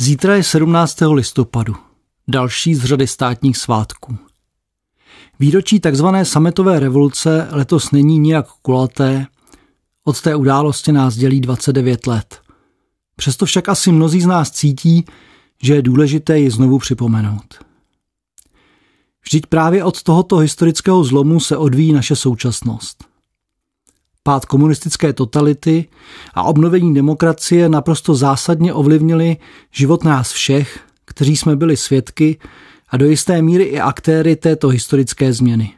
Zítra je 17. listopadu, další z řady státních svátků. Výročí tzv. sametové revoluce letos není nijak kulaté, od té události nás dělí 29 let. Přesto však asi mnozí z nás cítí, že je důležité ji znovu připomenout. Vždyť právě od tohoto historického zlomu se odvíjí naše současnost. Pád komunistické totality a obnovení demokracie naprosto zásadně ovlivnili život nás všech, kteří jsme byli svědky a do jisté míry i aktéry této historické změny.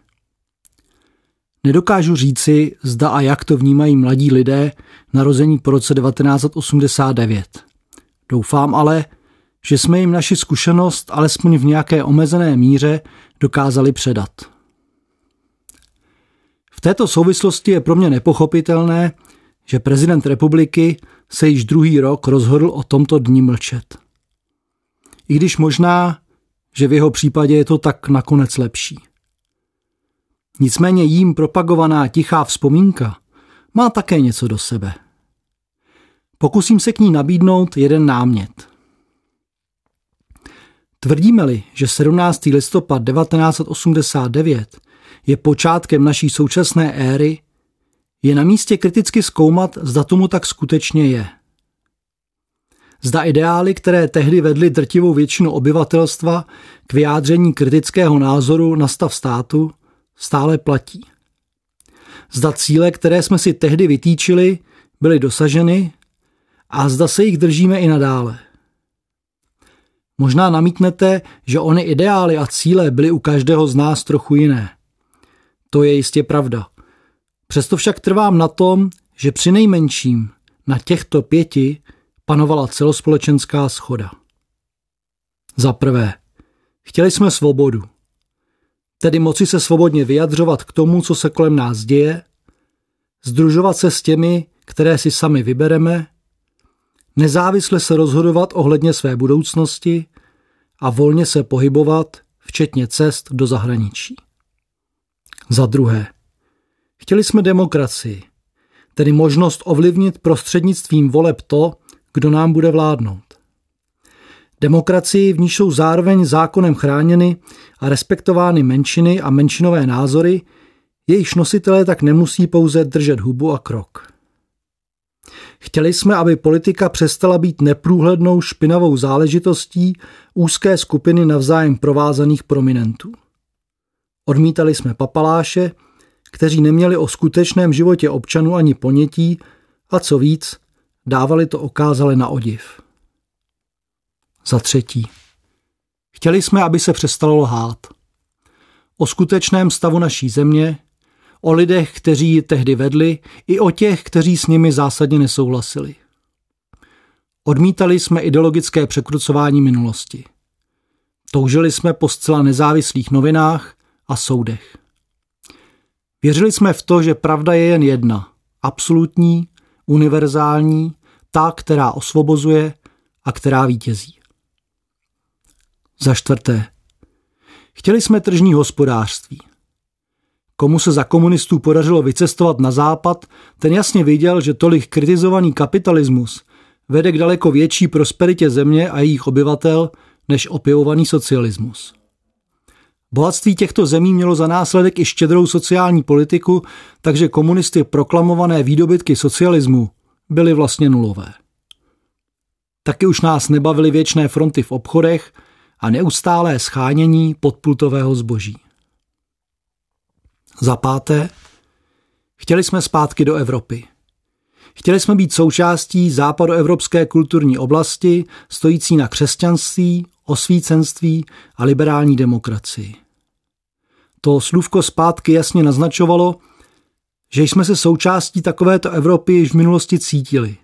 Nedokážu říci, zda a jak to vnímají mladí lidé narození po roce 1989. Doufám ale, že jsme jim naši zkušenost alespoň v nějaké omezené míře dokázali předat. Této souvislosti je pro mě nepochopitelné, že prezident republiky se již druhý rok rozhodl o tomto dní mlčet. I když možná, že v jeho případě je to tak nakonec lepší. Nicméně jím propagovaná tichá vzpomínka má také něco do sebe. Pokusím se k ní nabídnout jeden námět. Tvrdíme-li, že 17. listopad 1989 je počátkem naší současné éry, je na místě kriticky zkoumat, zda tomu tak skutečně je. Zda ideály, které tehdy vedly drtivou většinu obyvatelstva k vyjádření kritického názoru na stav státu, stále platí. Zda cíle, které jsme si tehdy vytýčili, byly dosaženy a zda se jich držíme i nadále. Možná namítnete, že ony ideály a cíle byly u každého z nás trochu jiné. To je jistě pravda. Přesto však trvám na tom, že při nejmenším na těchto pěti panovala celospolečenská schoda. Za prvé, chtěli jsme svobodu. Tedy moci se svobodně vyjadřovat k tomu, co se kolem nás děje, združovat se s těmi, které si sami vybereme, nezávisle se rozhodovat ohledně své budoucnosti a volně se pohybovat, včetně cest do zahraničí. Za druhé, chtěli jsme demokracii, tedy možnost ovlivnit prostřednictvím voleb to, kdo nám bude vládnout. Demokracii, v níž jsou zároveň zákonem chráněny a respektovány menšiny a menšinové názory, jejichž nositelé tak nemusí pouze držet hubu a krok. Chtěli jsme, aby politika přestala být neprůhlednou špinavou záležitostí úzké skupiny navzájem provázaných prominentů. Odmítali jsme papaláše, kteří neměli o skutečném životě občanů ani ponětí a co víc, dávali to okázale na odiv. Za třetí. Chtěli jsme, aby se přestalo lhát. O skutečném stavu naší země, o lidech, kteří ji tehdy vedli, i o těch, kteří s nimi zásadně nesouhlasili. Odmítali jsme ideologické překrucování minulosti. Toužili jsme po zcela nezávislých novinách a soudech. Věřili jsme v to, že pravda je jen jedna, absolutní, univerzální, ta, která osvobozuje a která vítězí. Za čtvrté. Chtěli jsme tržní hospodářství. Komu se za komunistů podařilo vycestovat na západ, ten jasně viděl, že tolik kritizovaný kapitalismus vede k daleko větší prosperitě země a jejich obyvatel než opěvovaný socialismus. Bohatství těchto zemí mělo za následek i štědrou sociální politiku, takže komunisty proklamované výdobytky socialismu byly vlastně nulové. Taky už nás nebavily věčné fronty v obchodech a neustálé schánění podpultového zboží. Za páté, chtěli jsme zpátky do Evropy. Chtěli jsme být součástí západoevropské kulturní oblasti, stojící na křesťanství, osvícenství a liberální demokracii. To slůvko zpátky jasně naznačovalo, že jsme se součástí takovéto Evropy již v minulosti cítili.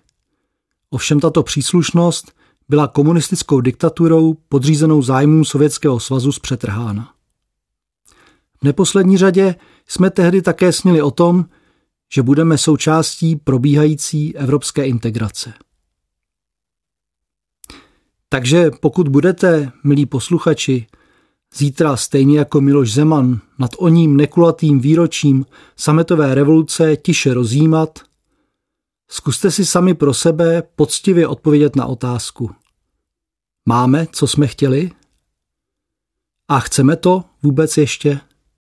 Ovšem tato příslušnost byla komunistickou diktaturou podřízenou zájmům Sovětského svazu zpřetrhána. V neposlední řadě jsme tehdy také snili o tom, že budeme součástí probíhající evropské integrace. Takže pokud budete, milí posluchači, zítra stejně jako Miloš Zeman nad oním nekulatým výročím sametové revoluce tiše rozjímat, zkuste si sami pro sebe poctivě odpovědět na otázku. Máme, co jsme chtěli? A chceme to vůbec ještě?